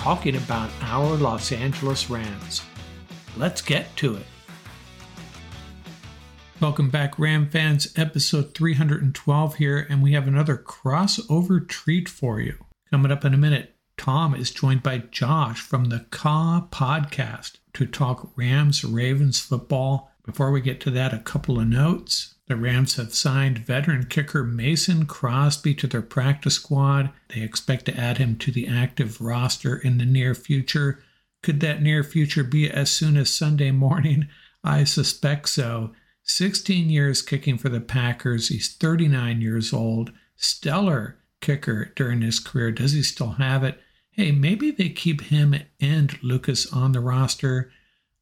talking about our Los Angeles Rams. Let's get to it. Welcome back, Ram fans. Episode 312 here, and we have another crossover treat for you. Coming up in a minute, Tom is joined by Josh from the Caw podcast to talk Rams Ravens football. Before we get to that, a couple of notes. The Rams have signed veteran kicker Mason Crosby to their practice squad. They expect to add him to the active roster in the near future. Could that near future be as soon as Sunday morning? I suspect so. 16 years kicking for the Packers. He's 39 years old. Stellar kicker during his career. Does he still have it? Hey, maybe they keep him and Lucas on the roster,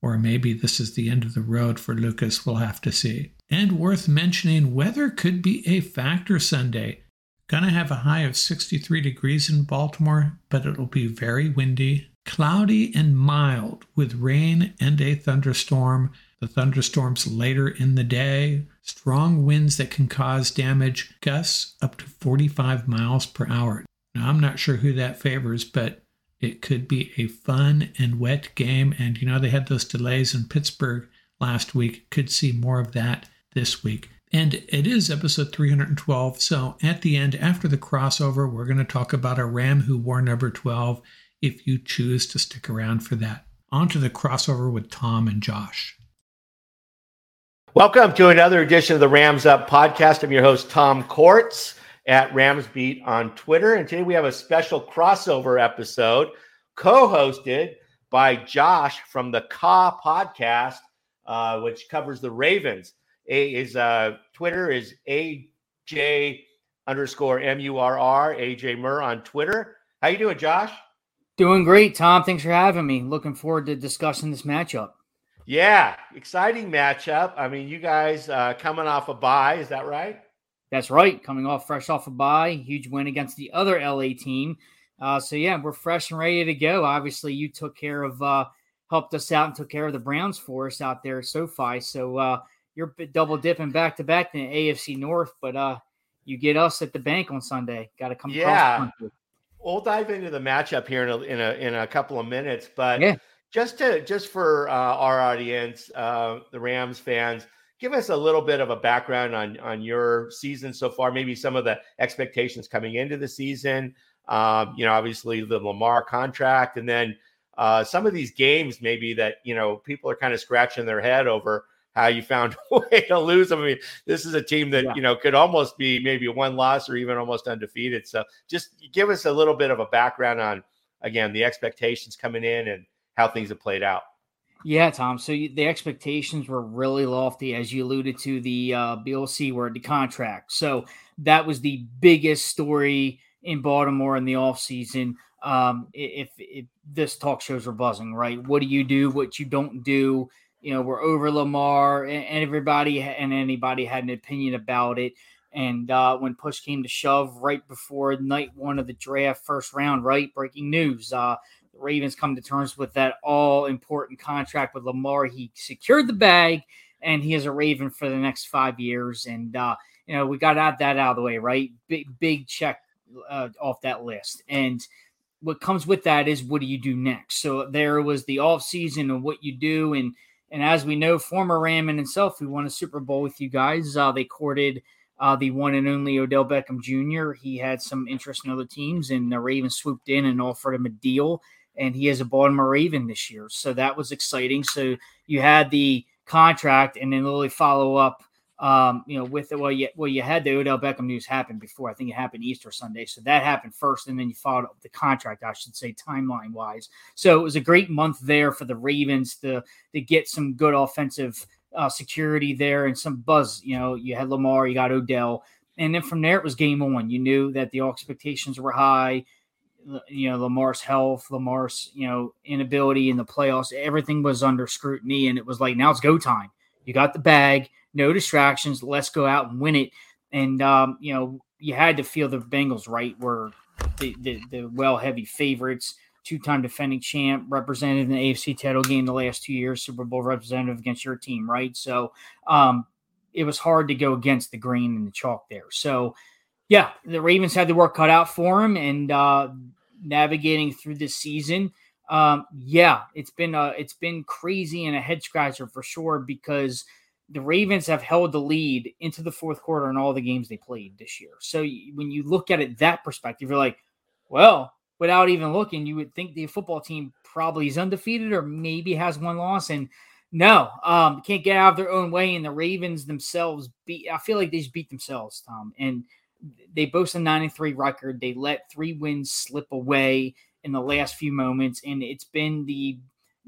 or maybe this is the end of the road for Lucas. We'll have to see. And worth mentioning, weather could be a factor Sunday. Gonna have a high of 63 degrees in Baltimore, but it'll be very windy, cloudy, and mild with rain and a thunderstorm. The thunderstorms later in the day, strong winds that can cause damage, gusts up to 45 miles per hour. Now, I'm not sure who that favors, but it could be a fun and wet game. And you know, they had those delays in Pittsburgh last week. Could see more of that this week. And it is episode 312. So at the end, after the crossover, we're going to talk about a Ram who wore number 12 if you choose to stick around for that. On to the crossover with Tom and Josh. Welcome to another edition of the Rams Up podcast. I'm your host, Tom Courts at Ramsbeat on Twitter. And today we have a special crossover episode co hosted by Josh from the Caw podcast, uh, which covers the Ravens. A is uh, Twitter is AJ underscore M U R R AJ Murr on Twitter. How you doing, Josh? Doing great, Tom. Thanks for having me. Looking forward to discussing this matchup. Yeah, exciting matchup. I mean, you guys uh, coming off a bye, is that right? That's right. Coming off fresh off a bye, huge win against the other LA team. Uh, so yeah, we're fresh and ready to go. Obviously, you took care of, uh, helped us out and took care of the Browns for us out there at SoFi. So uh, you're double dipping back to back in the AFC North, but uh, you get us at the bank on Sunday. Got to come. Yeah, we'll dive into the matchup here in a in a, in a couple of minutes, but yeah. just to just for uh, our audience, uh, the Rams fans, give us a little bit of a background on on your season so far. Maybe some of the expectations coming into the season. Um, you know, obviously the Lamar contract, and then uh, some of these games maybe that you know people are kind of scratching their head over how you found a way to lose. I mean, this is a team that, yeah. you know, could almost be maybe one loss or even almost undefeated. So just give us a little bit of a background on, again, the expectations coming in and how things have played out. Yeah, Tom. So you, the expectations were really lofty, as you alluded to. The uh, BLC were the contract. So that was the biggest story in Baltimore in the offseason. Um, if, if this talk shows are buzzing, right? What do you do? What you don't do? You know, we're over Lamar, and, everybody and anybody had an opinion about it. And uh, when push came to shove, right before night one of the draft, first round, right, breaking news, uh, the Ravens come to terms with that all important contract with Lamar. He secured the bag, and he is a Raven for the next five years. And uh, you know, we got that out of the way, right? Big big check uh, off that list, and what comes with that is what do you do next? So there was the off season and what you do, and and as we know, former Ram and himself, who won a Super Bowl with you guys, uh, they courted uh, the one and only Odell Beckham Jr. He had some interest in other teams, and the Ravens swooped in and offered him a deal. And he is a Baltimore Raven this year. So that was exciting. So you had the contract, and then literally follow up um, you know, with the well, you well, you had the Odell Beckham news happen before. I think it happened Easter Sunday, so that happened first, and then you followed the contract, I should say, timeline wise. So it was a great month there for the Ravens to to get some good offensive uh, security there and some buzz. You know, you had Lamar, you got Odell, and then from there it was game on. You knew that the expectations were high. You know, Lamar's health, Lamar's you know inability in the playoffs, everything was under scrutiny, and it was like now it's go time. You got the bag no distractions. Let's go out and win it. And um, you know, you had to feel the Bengals right were the the, the well heavy favorites, two time defending champ, represented in the AFC title game the last two years, Super Bowl representative against your team, right? So um, it was hard to go against the green and the chalk there. So yeah, the Ravens had the work cut out for them, and uh, navigating through this season. Um, yeah, it's been uh, it's been crazy and a head scratcher for sure because the Ravens have held the lead into the fourth quarter in all the games they played this year. So when you look at it that perspective, you're like, well, without even looking, you would think the football team probably is undefeated or maybe has one loss. And no, um, can't get out of their own way. And the Ravens themselves beat. I feel like they just beat themselves, Tom. And they boast a nine and three record. They let three wins slip away in the last few moments, and it's been the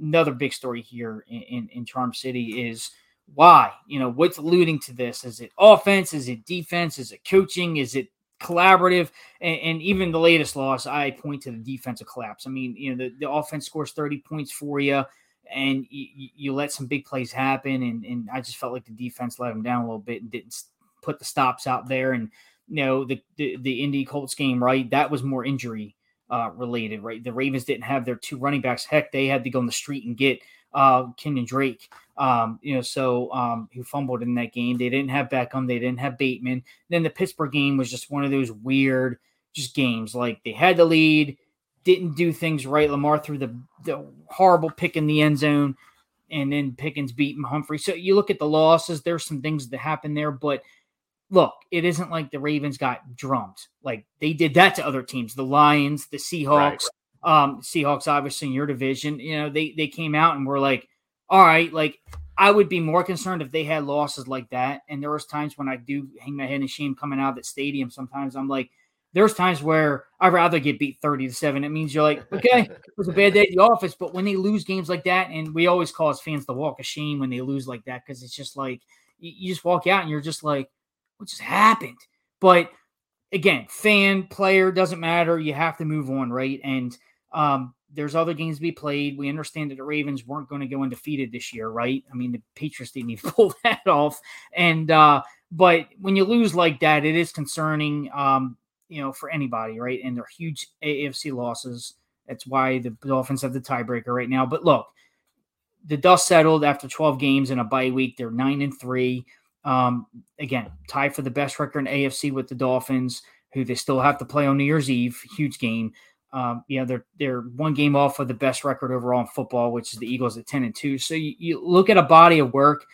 another big story here in, in, in Charm City is why? You know, what's alluding to this? Is it offense? Is it defense? Is it coaching? Is it collaborative? And, and even the latest loss, I point to the defensive collapse. I mean, you know, the, the offense scores 30 points for you and you, you let some big plays happen. And, and I just felt like the defense let them down a little bit and didn't put the stops out there. And, you know, the, the, the Indy Colts game, right? That was more injury uh, related, right? The Ravens didn't have their two running backs. Heck, they had to go on the street and get uh, Kenyan Drake. Um, you know, so um, who fumbled in that game. They didn't have Beckham. They didn't have Bateman. Then the Pittsburgh game was just one of those weird just games. Like they had the lead, didn't do things right. Lamar threw the, the horrible pick in the end zone, and then Pickens beat Humphrey. So you look at the losses. There's some things that happened there, but look, it isn't like the Ravens got drummed. Like they did that to other teams, the Lions, the Seahawks. Right. Um, Seahawks, obviously in your division, you know, they they came out and were like, all right, like I would be more concerned if they had losses like that. And there was times when I do hang my head in shame coming out of that stadium. Sometimes I'm like, there's times where I'd rather get beat 30 to 7. It means you're like, okay, it was a bad day at the office. But when they lose games like that, and we always cause fans to walk of shame when they lose like that, because it's just like you, you just walk out and you're just like, what just happened? But again, fan, player, doesn't matter. You have to move on, right? And um, there's other games to be played. We understand that the Ravens weren't going to go undefeated this year, right? I mean, the Patriots didn't even pull that off. And uh, but when you lose like that, it is concerning, um, you know, for anybody, right? And they're huge AFC losses. That's why the Dolphins have the tiebreaker right now. But look, the dust settled after 12 games in a bye week. They're nine and three. Um, again, tied for the best record in AFC with the Dolphins, who they still have to play on New Year's Eve. Huge game. Um, you know, they're they're one game off of the best record overall in football, which is the Eagles at 10 and 2. So you, you look at a body of work.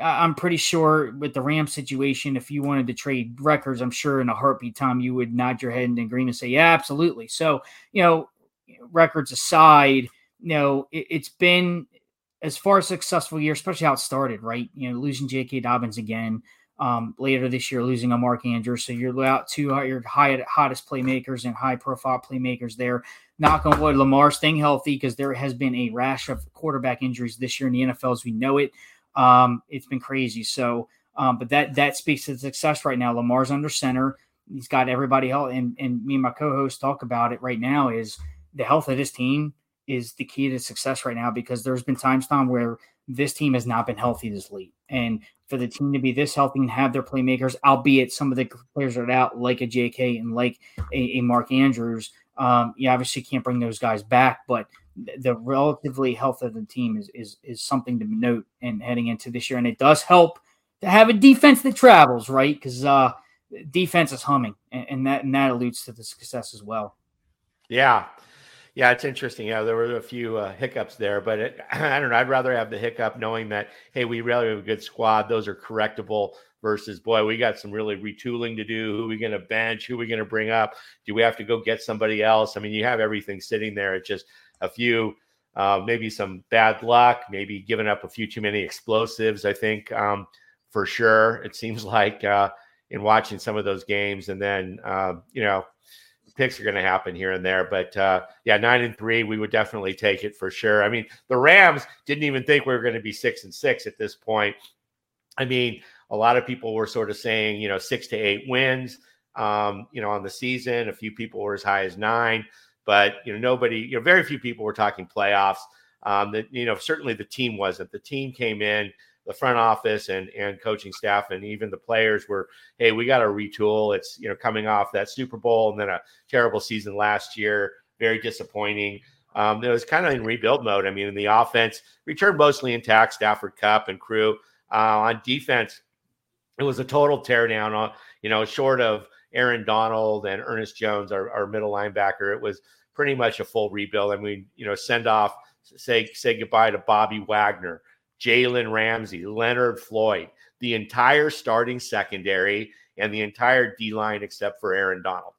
I'm pretty sure with the Ram situation, if you wanted to trade records, I'm sure in a heartbeat, Tom, you would nod your head in agreement and say, Yeah, absolutely. So, you know, records aside, you know, it, it's been as far as successful year, especially how it started, right? You know, losing J.K. Dobbins again um, later this year, losing a Mark Andrews. So you're out two your high, hottest playmakers and high profile playmakers there. Knock on wood, Lamar staying healthy because there has been a rash of quarterback injuries this year in the NFL as we know it. Um, it's been crazy. So, um, but that that speaks to success right now. Lamar's under center. He's got everybody healthy, and, and me and my co-host talk about it right now. Is the health of this team is the key to success right now because there's been times, Tom, where this team has not been healthy this late. And for the team to be this healthy and have their playmakers, albeit some of the players are out, like a JK and like a, a Mark Andrews, um, you obviously can't bring those guys back, but the relatively health of the team is, is is something to note and heading into this year. And it does help to have a defense that travels, right? Because uh, defense is humming, and, and that and that alludes to the success as well. Yeah, yeah, it's interesting. Yeah, there were a few uh, hiccups there, but it, I don't know. I'd rather have the hiccup knowing that hey, we really have a good squad. Those are correctable. Versus, boy, we got some really retooling to do. Who are we going to bench? Who are we going to bring up? Do we have to go get somebody else? I mean, you have everything sitting there. It's just a few, uh, maybe some bad luck, maybe giving up a few too many explosives. I think um, for sure. It seems like uh, in watching some of those games, and then uh, you know picks are going to happen here and there. But uh, yeah, nine and three, we would definitely take it for sure. I mean, the Rams didn't even think we were going to be six and six at this point. I mean, a lot of people were sort of saying, you know, six to eight wins, um, you know, on the season. A few people were as high as nine, but you know, nobody, you know, very few people were talking playoffs. Um, that you know, certainly the team wasn't. The team came in the front office and and coaching staff and even the players were, hey, we got to retool. It's you know coming off that Super Bowl and then a terrible season last year, very disappointing. Um, it was kind of in rebuild mode. I mean, in the offense returned mostly intact, Stafford Kupp and crew. Uh, on defense, it was a total teardown. On you know, short of Aaron Donald and Ernest Jones, our, our middle linebacker, it was pretty much a full rebuild. I mean, you know, send off, say say goodbye to Bobby Wagner. Jalen Ramsey, Leonard Floyd, the entire starting secondary and the entire D line except for Aaron Donald.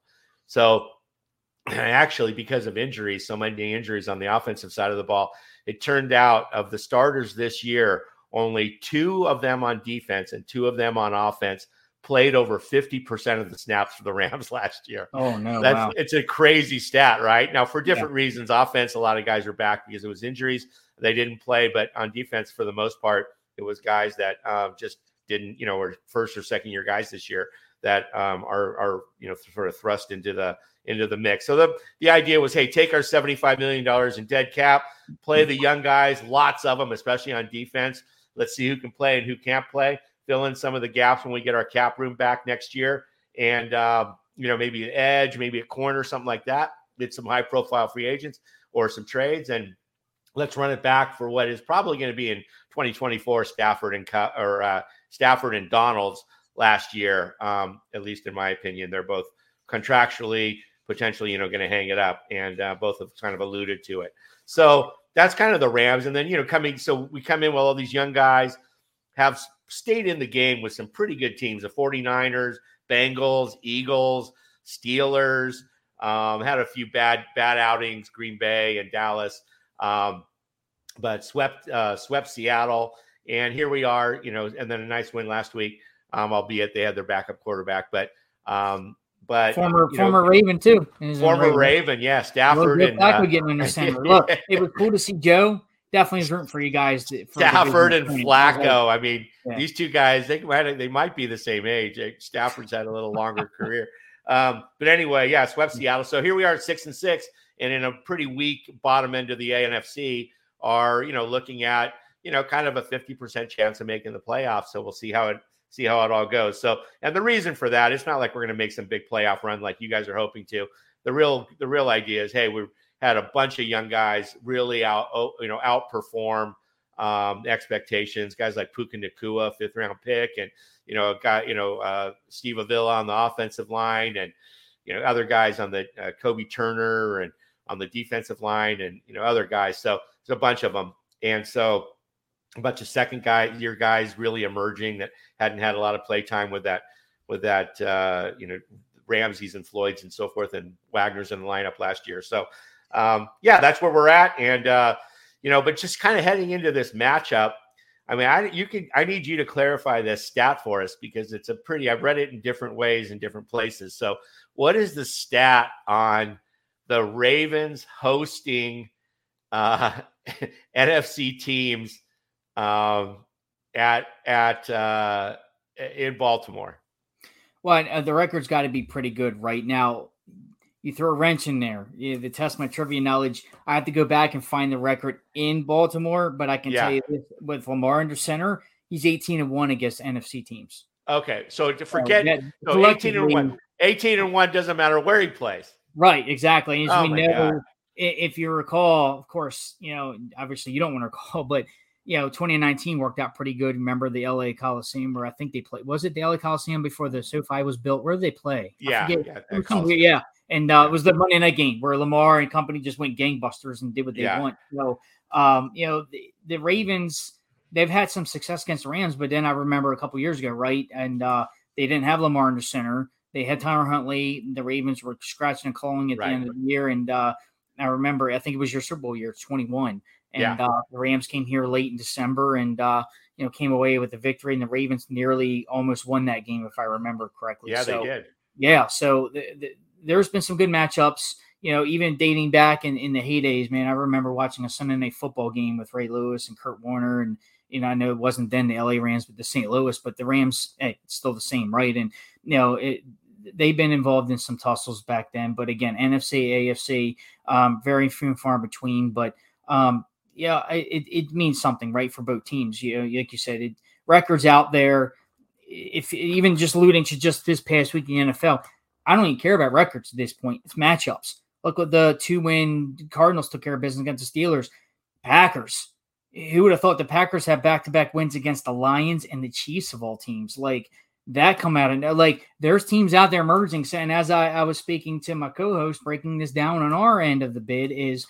So, actually, because of injuries, so many injuries on the offensive side of the ball, it turned out of the starters this year, only two of them on defense and two of them on offense played over 50% of the snaps for the Rams last year. Oh no. That's wow. it's a crazy stat, right? Now for different yeah. reasons, offense a lot of guys are back because it was injuries they didn't play, but on defense, for the most part, it was guys that uh, just didn't, you know, were first or second year guys this year that um, are are you know sort of thrust into the into the mix. So the the idea was, hey, take our seventy five million dollars in dead cap, play the young guys, lots of them, especially on defense. Let's see who can play and who can't play. Fill in some of the gaps when we get our cap room back next year, and uh, you know maybe an edge, maybe a corner, something like that. Did some high profile free agents or some trades, and let's run it back for what is probably going to be in 2024 Stafford and or uh, Stafford and Donald's last year. Um, at least in my opinion, they're both contractually potentially you know going to hang it up, and uh, both have kind of alluded to it. So that's kind of the Rams, and then you know coming. So we come in with all these young guys have stayed in the game with some pretty good teams: the 49ers, Bengals, Eagles, Steelers. Um, had a few bad bad outings, Green Bay and Dallas. Um, but swept uh, swept Seattle, and here we are. You know, and then a nice win last week. Um, albeit they had their backup quarterback, but um, but former former know, Raven too. Former Raven. Raven, yeah, Stafford and uh, getting in the center. Look, it was cool to see Joe. Definitely is rooting for you guys. To, for Stafford and Flacco. I mean, yeah. these two guys they might they might be the same age. Stafford's had a little longer career. Um, but anyway, yeah, swept Seattle. So here we are at six and six, and in a pretty weak bottom end of the ANFC are, you know, looking at, you know, kind of a 50% chance of making the playoffs. So we'll see how it see how it all goes. So, and the reason for that, it's not like we're going to make some big playoff run like you guys are hoping to. The real the real idea is, hey, we had a bunch of young guys really out, you know, outperform um, expectations. Guys like Puka Nacua, fifth round pick, and you know, guy, you know, uh, Steve Avila on the offensive line, and you know, other guys on the uh, Kobie Turner and on the defensive line, and you know, other guys. So there's a bunch of them, and so a bunch of second guy year guys really emerging that hadn't had a lot of play time with that with that uh, you know Ramsey's and Floyd's and so forth, and Wagner's in the lineup last year. So um, yeah, that's where we're at, and uh, you know, but just kind of heading into this matchup I mean, I you can I need you to clarify this stat for us because it's a pretty I've read it in different ways in different places. So, what is the stat on the Ravens hosting uh, NFC teams um, at at uh, in Baltimore? Well, uh, the record's got to be pretty good right now you throw a wrench in there. To test my trivia knowledge, I have to go back and find the record in Baltimore, but I can yeah. tell you this, with Lamar under center, he's 18 and 1 against NFC teams. Okay. So to forget so, so 18 and 1. 18 and 1 doesn't matter where he plays. Right, exactly. As oh we know, God. if you recall, of course, you know, obviously you don't want to recall, but you know, 2019 worked out pretty good. Remember the LA Coliseum where I think they played? Was it the LA Coliseum before the SoFi was built? Where did they play? Yeah, yeah, yeah, and uh, it was the Monday night game where Lamar and company just went gangbusters and did what they yeah. want. So, um, you know, the, the, Ravens they've had some success against the Rams, but then I remember a couple years ago, right, and uh, they didn't have Lamar in the center. They had Tyler Huntley. The Ravens were scratching and clawing at right. the end of the year, and uh, I remember I think it was your Super Bowl year, twenty one. And yeah. uh, the Rams came here late in December and uh, you know came away with the victory, and the Ravens nearly almost won that game if I remember correctly. Yeah, so, they did. Yeah, so the, the, there's been some good matchups. You know, even dating back in, in the heydays, man, I remember watching a Sunday night football game with Ray Lewis and Kurt Warner, and you know, I know it wasn't then the LA Rams, but the St. Louis, but the Rams, hey, it's still the same, right? And you know, it, they've been involved in some tussles back then, but again, NFC, AFC, um, very few and far between. But um, yeah, it, it means something, right, for both teams. You know, like you said, it, records out there. If even just alluding to just this past week in the NFL, I don't even care about records at this point. It's matchups. Look what the two win Cardinals took care of business against the Steelers. Packers. Who would have thought the Packers have back to back wins against the Lions and the Chiefs of all teams? Like that come out and like there's teams out there merging. And as I, I was speaking to my co-host, breaking this down on our end of the bid is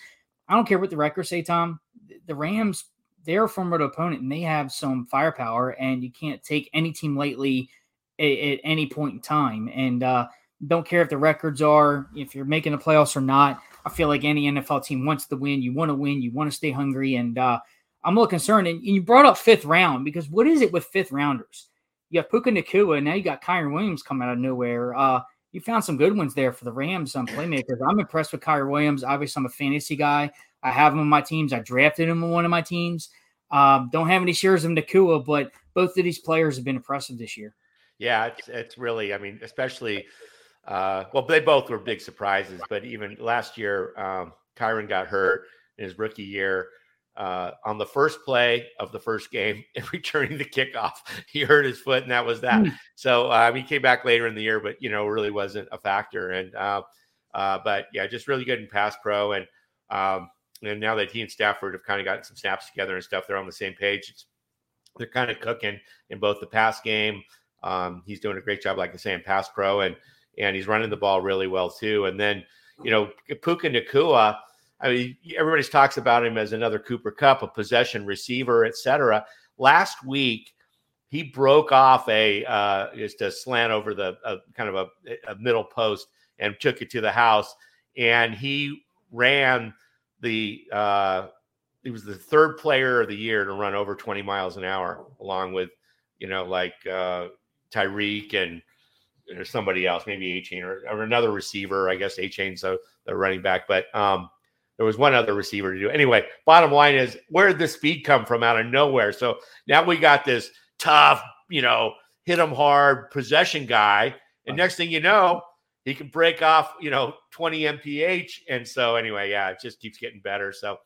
I don't care what the records say, Tom. The Rams, they're a formidable opponent and they have some firepower, and you can't take any team lightly at, at any point in time. And uh, don't care if the records are, if you're making the playoffs or not. I feel like any NFL team wants to win. You want to win. You want to stay hungry. And uh, I'm a little concerned. And you brought up fifth round because what is it with fifth rounders? You have Puka Nacua. Now you got Kyren Williams coming out of nowhere. Uh, you found some good ones there for the Rams on playmakers. I'm impressed with Kyren Williams. Obviously, I'm a fantasy guy. I have him on my teams. I drafted him on one of my teams. Um, don't have any shares of Nacua, but both of these players have been impressive this year. Yeah, it's, it's really, I mean, especially – uh, well, they both were big surprises, but even last year, um, Kyren got hurt in his rookie year. Uh, on the first play of the first game, returning the kickoff, he hurt his foot, and that was that. Mm. So um, he came back later in the year, but you know, really wasn't a factor. And uh, uh, but yeah, just really good in pass pro, and um, and now that he and Stafford have kind of gotten some snaps together and stuff, they're on the same page. It's, they're kind of cooking in both the pass game. Um, he's doing a great job, like I say, in pass pro, and and he's running the ball really well too. And then, you know, Puka Nacua, I mean, everybody talks about him as another Cooper Kupp, a possession receiver, etc. Last week, he broke off a uh, just a slant over the uh, kind of a, a, middle post and took it to the house. And he ran the uh, he was the third player of the year to run over 20 miles an hour, along with you know like uh, Tyreek and or somebody else, maybe Achane or, or, another receiver. I guess Achane's the, the running back, but um, there was one other receiver to do. Anyway, bottom line is where did the speed come from out of nowhere? So now we got this tough, you know, hit him hard possession guy. And next thing you know, he can break off, you know, 20 mph. And so anyway, yeah, it just keeps getting better. So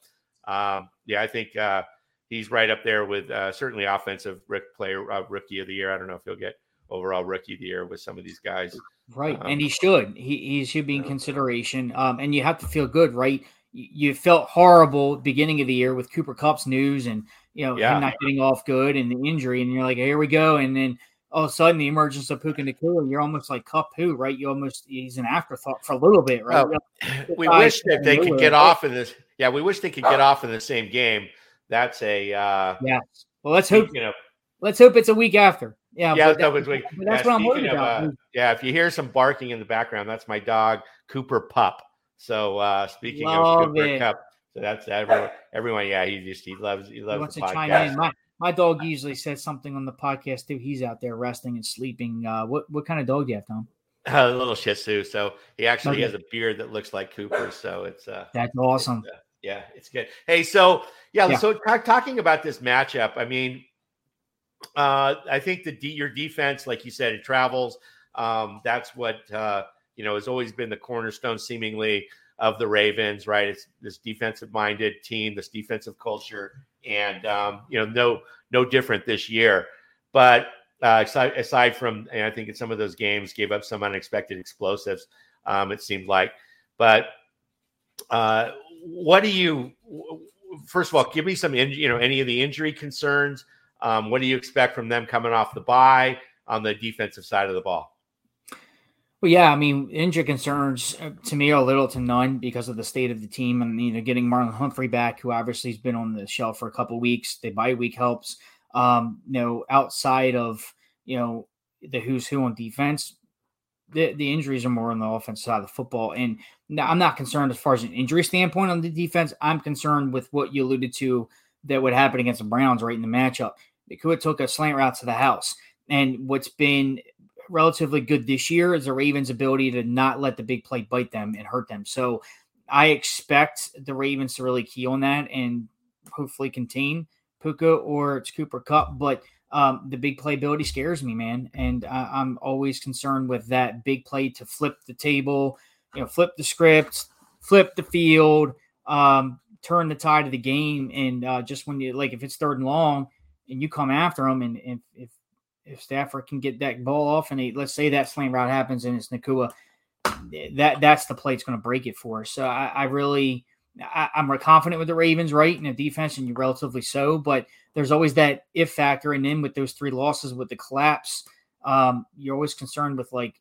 um, yeah, I think uh, he's right up there with uh, certainly offensive Rick player uh, rookie of the year. I don't know if he'll get overall rookie of the year with some of these guys. Right, um, and he should. He, he should be in consideration. Um, and you have to feel good, right? You, you felt horrible beginning of the year with Cooper Kupp's news and you know yeah. him not getting off good and the injury, and you're like, here we go, and then all of a sudden the emergence of Puka Nacua, you're almost like Kupp who, right? You almost he's an afterthought for a little bit, right? we wish that they could get off in this. Yeah, we wish they could get off in the same game. That's a uh yeah. Well, let's hope you know. Let's hope it's a week after. Yeah, yeah, that, week. that's yeah, what I'm worried of, about. Uh, yeah, if you hear some barking in the background, that's my dog Cooper Pup. So uh speaking Love of Cooper Kupp, so that's everyone. Everyone, yeah, he just he loves he loves he the podcast. My, my dog usually says something on the podcast too. He's out there resting and sleeping. Uh, what what kind of dog do you have, Tom? A little Shih Tzu. So he actually okay. has a beard that looks like Cooper. So it's uh, that's awesome. It's, uh, yeah, it's good. Hey, so yeah, yeah. so t- talking about this matchup, I mean, uh, I think the your defense, like you said, it travels. Um, that's what uh, you know has always been the cornerstone, seemingly, of the Ravens. Right? It's this defensive-minded team, this defensive culture, and um, you know, no no different this year. But uh, aside, aside from, and I think in some of those games gave up some unexpected explosives. Um, it seemed like, but uh, what do you? First of all, give me some, in, you know, any of the injury concerns. Um, what do you expect from them coming off the bye on the defensive side of the ball? Well, yeah, I mean, injury concerns uh, to me are little to none because of the state of the team, and you know, getting Marlon Humphrey back, who obviously has been on the shelf for a couple weeks. The bye week helps. Um, you know, outside of you know the who's who on defense, the, the injuries are more on the offensive side of the football. And I'm not concerned as far as an injury standpoint on the defense. I'm concerned with what you alluded to that would happen against the Browns right in the matchup. Nacua took a slant route to the house. And what's been relatively good this year is the Ravens' ability to not let the big play bite them and hurt them. So I expect the Ravens to really key on that and hopefully contain Puka or it's Cooper Kupp. But um, the big playability scares me, man. And uh, I'm always concerned with that big play to flip the table, you know, flip the script, flip the field, um, turn the tide of the game. And uh, just when you like, if it's third and long and you come after them, and if if, Stafford can get that ball off, and let's say that slant route happens and it's Nacua, that that's the play that's going to break it for us. So I, I really I, am confident with the Ravens, right? In the defense, and you relatively so, but there's always that if factor. And then with those three losses with the collapse, um, you're always concerned with like,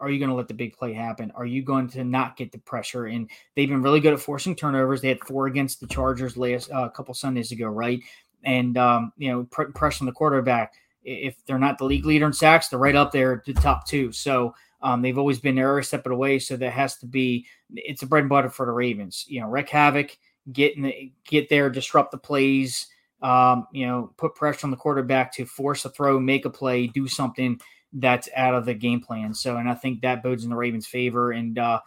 are you going to let the big play happen? Are you going to not get the pressure? And they've been really good at forcing turnovers. They had four against the Chargers last uh, a couple Sundays ago, right? And um, you know, pr- on the quarterback. If they're not the league leader in sacks, they're right up there, at the top two. So um, they've always been there, step it away. So that has to be it's a bread and butter for the Ravens. You know, wreck havoc, get in the, get there, disrupt the plays. Um, you know, put pressure on the quarterback to force a throw, make a play, do something that's out of the game plan. So, and I think that bodes in the Ravens' favor. And uh,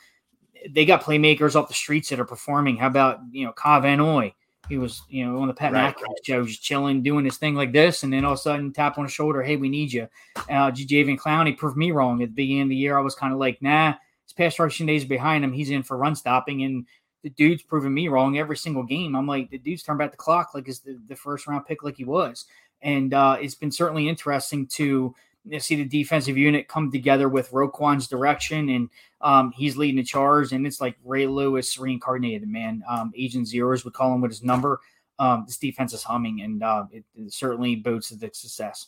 they got playmakers off the streets that are performing. How about you know Kyle Van Noy? He was, you know, on the Pat right, McAfee show, just chilling, doing his thing like this, and then all of a sudden tap on the shoulder, "Hey, we need you." Uh, Jadeveon Clowney proved me wrong at the beginning of the year. I was kind of like, "Nah, his pass rushing days behind him. He's in for run stopping," and the dude's proven me wrong every single game. I'm like, the dude's turned back the clock like it's the, the first round pick, like he was, and uh, it's been certainly interesting to see the defensive unit come together with Roquan's direction, and um, he's leading the charge. And it's like Ray Lewis reincarnated, man. Um, Agent Zeros would call him with his number. Um, this defense is humming, and uh, it, it certainly bodes the success.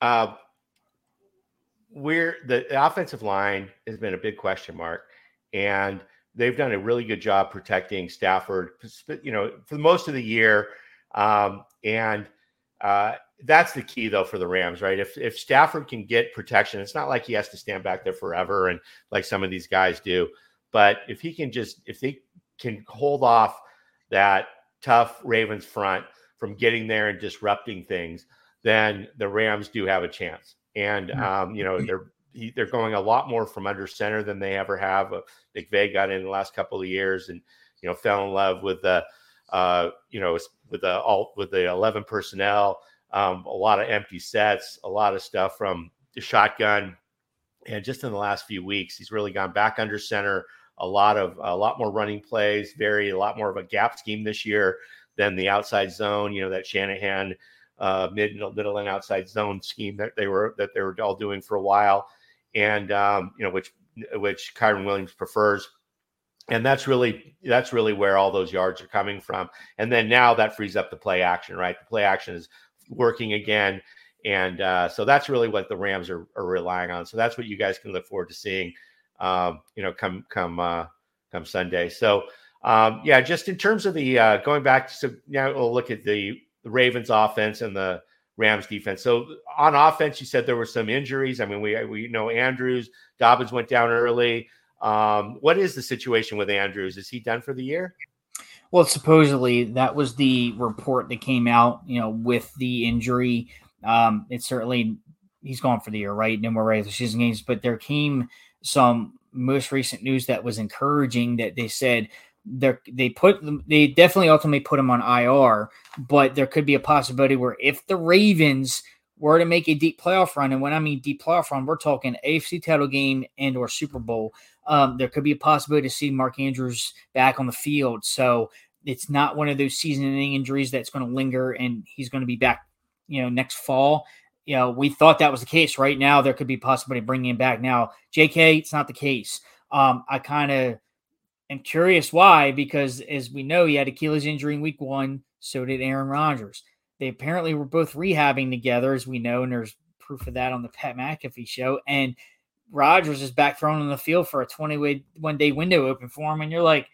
uh, we're the, the offensive line has been a big question mark, and they've done a really good job protecting Stafford. You know, for most of the year, um, and uh, that's the key though for the Rams, right? If if Stafford can get protection, it's not like he has to stand back there forever and like some of these guys do. But if he can just if they can hold off that tough Ravens front from getting there and disrupting things, then the Rams do have a chance. And mm. um, you know they're they're going a lot more from under center than they ever have. Uh, McVay got in the last couple of years, and you know fell in love with the uh, you know with the all with the eleven personnel. Um, a lot of empty sets, a lot of stuff from the shotgun, and just in the last few weeks, he's really gone back under center. A lot of a lot more running plays, very a lot more of a gap scheme this year than the outside zone. You know that Shanahan uh, mid middle and outside zone scheme that they were that they were all doing for a while, and um, you know which which Kyren Williams prefers, and that's really that's really where all those yards are coming from. And then now that frees up the play action, right? The play action is working again, and uh, so that's really what the Rams are, are relying on. So that's what you guys can look forward to seeing, um, you know, come come uh, come Sunday. So. Um, yeah, just in terms of the uh, going back to now we'll look at the the Ravens offense and the Rams defense. So on offense, you said there were some injuries. I mean, we we know Andrews, Dobbins went down early. Um, what is the situation with Andrews? Is he done for the year? Well, supposedly that was the report that came out. You know, with the injury, um, it's certainly he's gone for the year, right? No more regular season games. But there came some most recent news that was encouraging that they said they they put them they definitely ultimately put him on IR, but there could be a possibility where if the Ravens were to make a deep playoff run, and when I mean deep playoff run, we're talking AFC title game and or Super Bowl. Um, there could be a possibility to see Mark Andrews back on the field. So it's not one of those season-ending injuries that's going to linger, and he's going to be back, you know, next fall. You know, we thought that was the case. Right now, there could be possibility bringing him back. Now, J.K., it's not the case. Um, I kind of and curious why, because as we know, he had Achilles injury in week one. So did Aaron Rodgers. They apparently were both rehabbing together, as we know, and there's proof of that on the Pat McAfee show. And Rodgers is back thrown on the field for a 21 day window open for him. And you're like,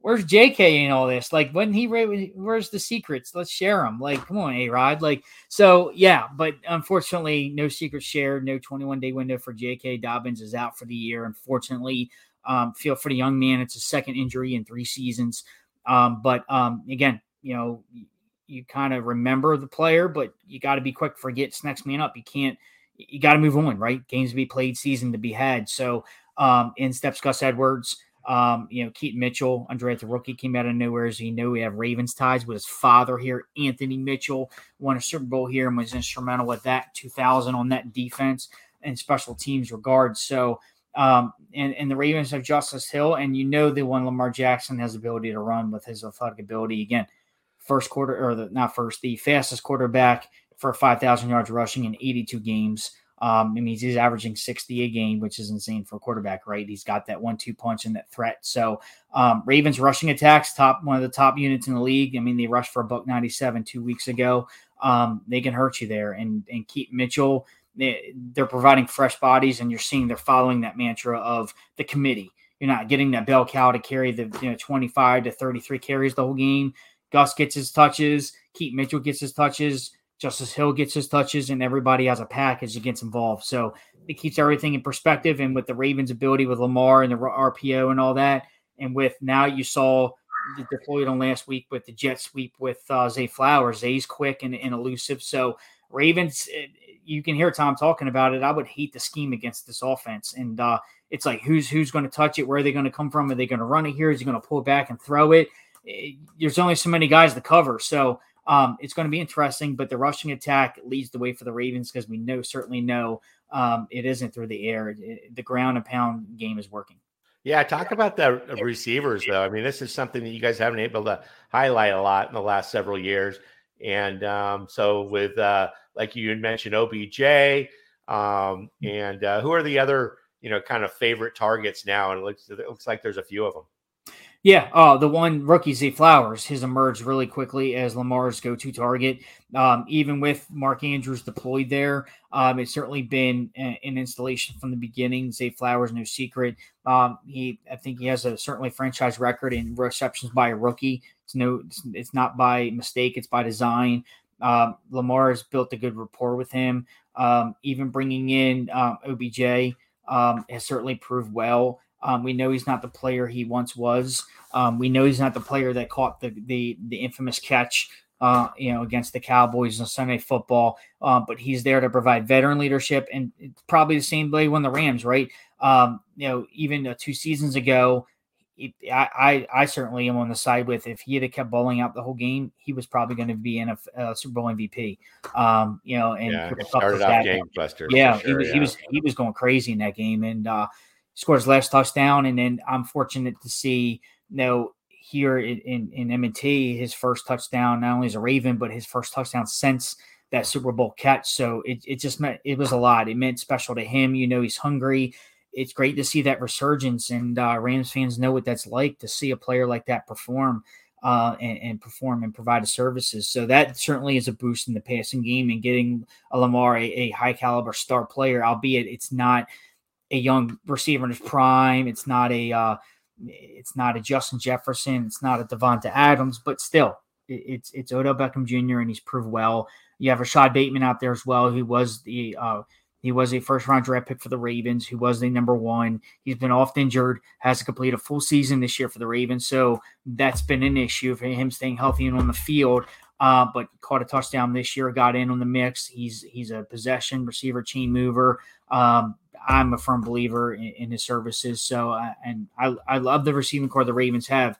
where's JK in all this? Like, when he, where's the secrets? Let's share them. Like, come on, A Rod. Like, so yeah, but unfortunately, no secrets shared, no 21 day window for JK. Dobbins is out for the year. Unfortunately, um, feel for the young man, it's a second injury in three seasons. Um, but um, again, you know, you kind of remember the player, but you got to be quick. Forget next man up. You can't. You got to move on, right? Games to be played, season to be had. So um, in steps Gus Edwards. Um, you know, Keaton Mitchell, Andrea the rookie, came out of nowhere. As you know, we have Ravens ties with his father here. Anthony Mitchell won a Super Bowl here and was instrumental with that 2000 on that defense and special teams regards. So, um, and, and the Ravens have Justice Hill, and you know the one Lamar Jackson has ability to run with his athletic ability. Again, first quarter or the not first, the fastest quarterback for 5,000 yards rushing in 82 games. Um, it means he's averaging 60 a game, which is insane for a quarterback, right? He's got that one-two punch and that threat. So um, Ravens rushing attacks, top one of the top units in the league. I mean, they rushed for a buck 97 two weeks ago. Um, they can hurt you there. And and Keaton Mitchell, they're providing fresh bodies, and you're seeing they're following that mantra of the committee. You're not getting that bell cow to carry the you know 25 to 33 carries the whole game. Gus gets his touches. Keaton Mitchell gets his touches. Justice Hill gets his touches, and everybody has a package that gets involved. So it keeps everything in perspective. And with the Ravens' ability with Lamar and the RPO and all that, and with now you saw deployed on last week with the jet sweep with uh, Zay Flowers. Zay's quick and, and elusive. So Ravens, eh, you can hear Tom talking about it. I would hate the scheme against this offense, and uh, it's like who's who's going to touch it? Where are they going to come from? Are they going to run it here? Is he going to pull it back and throw it? Eh, there's only so many guys to cover, so um, it's going to be interesting, but the rushing attack leads the way for the Ravens because we know certainly know um, it isn't through the air. It, the ground and pound game is working. Yeah, talk about the receivers though. I mean, this is something that you guys haven't been able to highlight a lot in the last several years. And um, so, with uh, like you had mentioned, OBJ, um, and uh, who are the other you know kind of favorite targets now? And it looks it looks like there's a few of them. Yeah, uh, the one rookie Zay Flowers has emerged really quickly as Lamar's go-to target. Um, even with Mark Andrews deployed there, um, it's certainly been a, an installation from the beginning. Zay Flowers, no secret. Um, he, I think he has a certainly franchise record in receptions by a rookie. It's no, it's, it's not by mistake. It's by design. Um, Lamar has built a good rapport with him. Um, even bringing in um, OBJ has certainly proved well. Um, we know he's not the player he once was. Um, we know he's not the player that caught the the, the infamous catch, uh, you know, against the Cowboys on Sunday Football. But he's there to provide veteran leadership, and probably the same way when the Rams, right? Um, you know, even uh, two seasons ago, I, I, I certainly am on the side with if he had kept bowling out the whole game, he was probably going to be in a, a Super Bowl MVP. Um, you know, and yeah, started off game buster. Yeah, sure, he was yeah. he was he was going crazy in that game, and uh, scored his last touchdown, and then I'm fortunate to see you know here in in, in M&T his first touchdown not only as a Raven but his first touchdown since that Super Bowl catch. So it it just meant it was a lot. It meant special to him. You know he's hungry. It's great to see that resurgence, and uh, Rams fans know what that's like to see a player like that perform. Uh, and, and, perform and provide services. So that certainly is a boost in the passing game and getting a Lamar a, a high caliber star player, albeit it's not a young receiver in his prime. It's not a uh, it's not a Justin Jefferson. It's not a Davante Adams, but still, it's it's Odell Beckham Jr. and he's proved well. You have Rashod Bateman out there as well, who was the uh, he was a first round draft pick for the Ravens, who was the number one. He's been oft injured, has to complete a full season this year for the Ravens, so that's been an issue for him staying healthy and on the field. Uh, but caught a touchdown this year, got in on the mix. He's he's a possession receiver, chain mover. Um, I'm a firm believer in, in his services. So, uh, and I, I love the receiving core the Ravens have.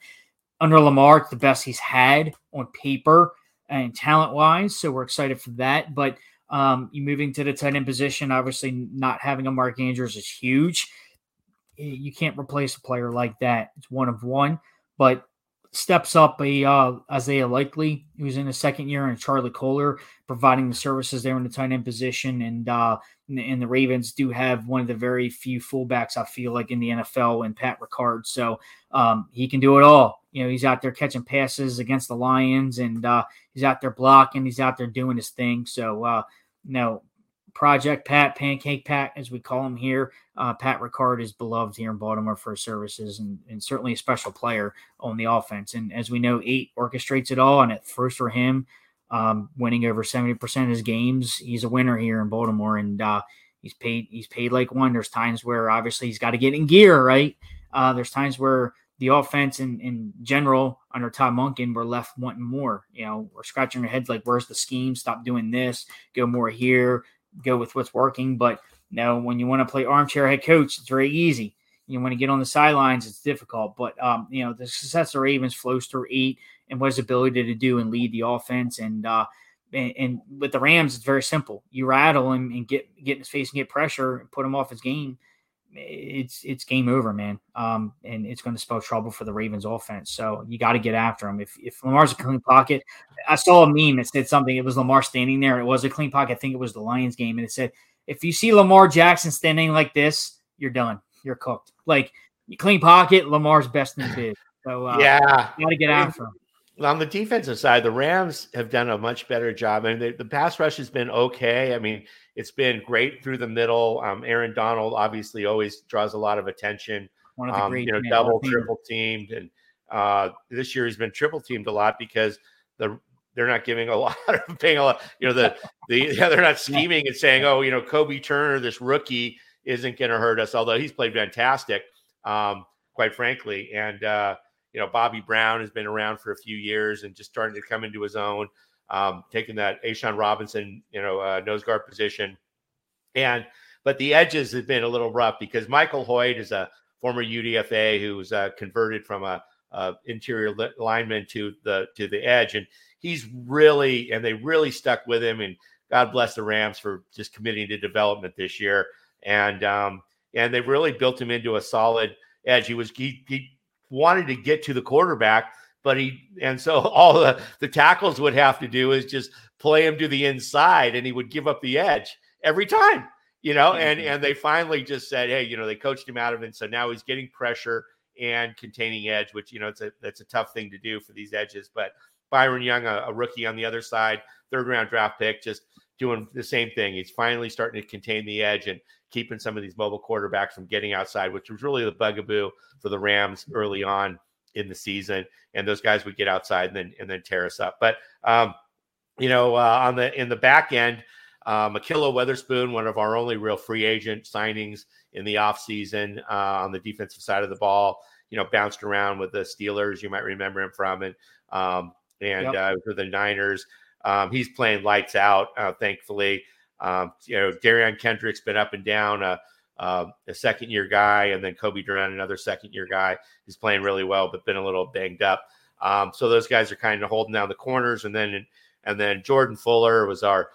Under Lamar, it's the best he's had on paper and talent wise. So we're excited for that. But um, you moving to the tight end position, obviously not having a Mark Andrews is huge. You can't replace a player like that. It's one of one. But steps up a uh, Isaiah Likely, who's in his second year, and Charlie Kolar providing the services there in the tight end position. And uh, and the Ravens do have one of the very few fullbacks I feel like in the NFL and Pat Ricard. So um, he can do it all. You know, he's out there catching passes against the Lions, and uh, he's out there blocking. He's out there doing his thing. So uh, know, Project Pat, Pancake Pat, as we call him here. Uh, Pat Ricard is beloved here in Baltimore for his services and, and, certainly a special player on the offense. And as we know, eight orchestrates it all, and at first for him, um, winning over seventy percent of his games, he's a winner here in Baltimore, and uh, he's paid. He's paid like one. There's times where obviously he's got to get in gear, right? Uh, there's times where the offense in, in general under Todd Monken were left wanting more. You know, we're scratching our heads like, where's the scheme? Stop doing this. Go more here. Go with what's working. But you know, when you want to play armchair head coach, it's very easy. You want to get on the sidelines, it's difficult. But um, you know, the success of Ravens flows through eight and what his ability to do and lead the offense. And uh, and, and with the Rams, it's very simple. You rattle him and get get in his face and get pressure and put him off his game it's it's game over, man. Um, and it's going to spell trouble for the Ravens offense. So you got to get after him. If if Lamar's a clean pocket, I saw a meme that said something. It was Lamar standing there. It was a clean pocket. I think it was the Lions game, and it said, "If you see Lamar Jackson standing like this, you're done. You're cooked. Like clean pocket, Lamar's best in the biz. So uh, yeah, got to get after him." on the defensive side, the Rams have done a much better job. I mean, the pass rush has been okay. I mean, it's been great through the middle. Um, Aaron Donald obviously always draws a lot of attention. One of the um, great, you know, double, team. triple teamed, and uh, this year he's been triple teamed a lot because the they're not giving a lot of paying a lot. You know, the the yeah, they're not scheming and saying, oh, you know, Kobie Turner, this rookie, isn't going to hurt us. Although he's played fantastic, um, quite frankly, and uh, you know, Bobby Brown has been around for a few years and just starting to come into his own, um, taking that A'Shawn Robinson, you know, uh, nose guard position. And, but the edges have been a little rough because Michael Hoyt is a former UDFA who's uh, converted from a, a interior li- lineman to the to the edge, and he's really and they really stuck with him. And God bless the Rams for just committing to development this year. And um, and they really built him into a solid edge. He was he, he wanted to get to the quarterback, but he and so all the, the tackles would have to do is just play him to the inside and he would give up the edge every time, you know, and mm-hmm. and they finally just said, hey, you know, they coached him out of it. and So now he's getting pressure and containing edge, which you know it's a that's a tough thing to do for these edges. But Byron Young, a, a rookie on the other side, third round draft pick, just doing the same thing. He's finally starting to contain the edge and keeping some of these mobile quarterbacks from getting outside, which was really the bugaboo for the Rams early on in the season. And those guys would get outside and then and then tear us up. But um, you know, uh, on the in the back end, uh, Ahkello Witherspoon, one of our only real free agent signings in the offseason uh, on the defensive side of the ball, you know, bounced around with the Steelers. You might remember him from and um, and Yep. uh, for the Niners. Um, he's playing lights out, uh, thankfully. Um, you know, Derion Kendrick's been up and down, uh, uh, a second year guy, and then Cobie Durant, another second year guy. He's playing really well, but been a little banged up. Um, so those guys are kind of holding down the corners, and then and then Jordan Fuller was our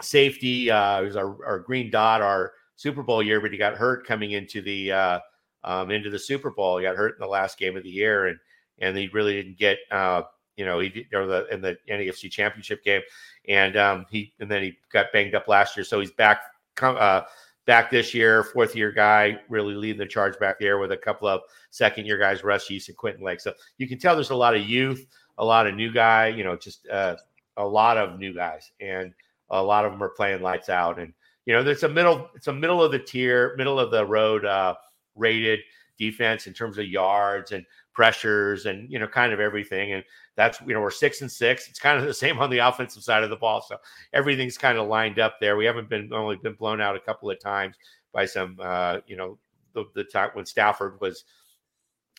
safety. Uh, was our, our green dot, our Super Bowl year, but he got hurt coming into the uh, um, into the Super Bowl. He got hurt in the last game of the year, and and he really didn't get uh, you know he or the in the NFC Championship game, and um, he and then he got banged up last year, so he's back uh, back this year, fourth year guy, really leading the charge back there with a couple of second year guys, Russ Yeast and Quentin Lake. So you can tell there's a lot of youth, a lot of new guy, you know, just uh, a lot of new guys, and a lot of them are playing lights out. And you know, there's a middle, it's a middle of the tier, middle of the road uh, rated defense in terms of yards and pressures and you know, kind of everything. And that's you know, we're six and six. It's kind of the same on the offensive side of the ball. So everything's kind of lined up there. We haven't been only been blown out a couple of times by some uh, you know, the, the time when Stafford was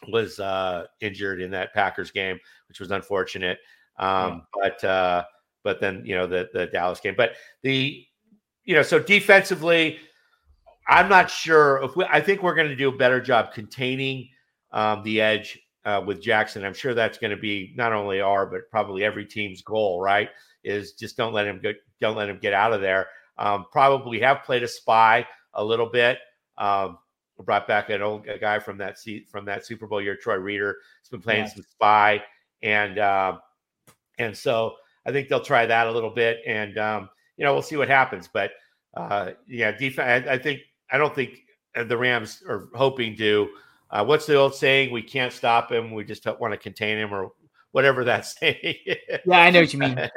was uh injured in that Packers game, which was unfortunate. Um, but uh, but then you know the the Dallas game. But the you know so defensively, I'm not sure if we. I think we're going to do a better job containing um, the edge uh, with Jackson. I'm sure that's going to be not only our but probably every team's goal. Right? Is just don't let him go. Don't let him get out of there. Um, probably have played a spy a little bit. Um, brought back an old a guy from that seat from that Super Bowl year, Troy Reeder. He's been playing Yeah. some spy, and um, and so I think they'll try that a little bit, and um, you know we'll see what happens. But uh, yeah, defense. I, I think I don't think uh, the Rams are hoping to. Uh, what's the old saying? We can't stop him. We just want to contain him, or whatever that saying. Yeah, I know what you mean. Uh,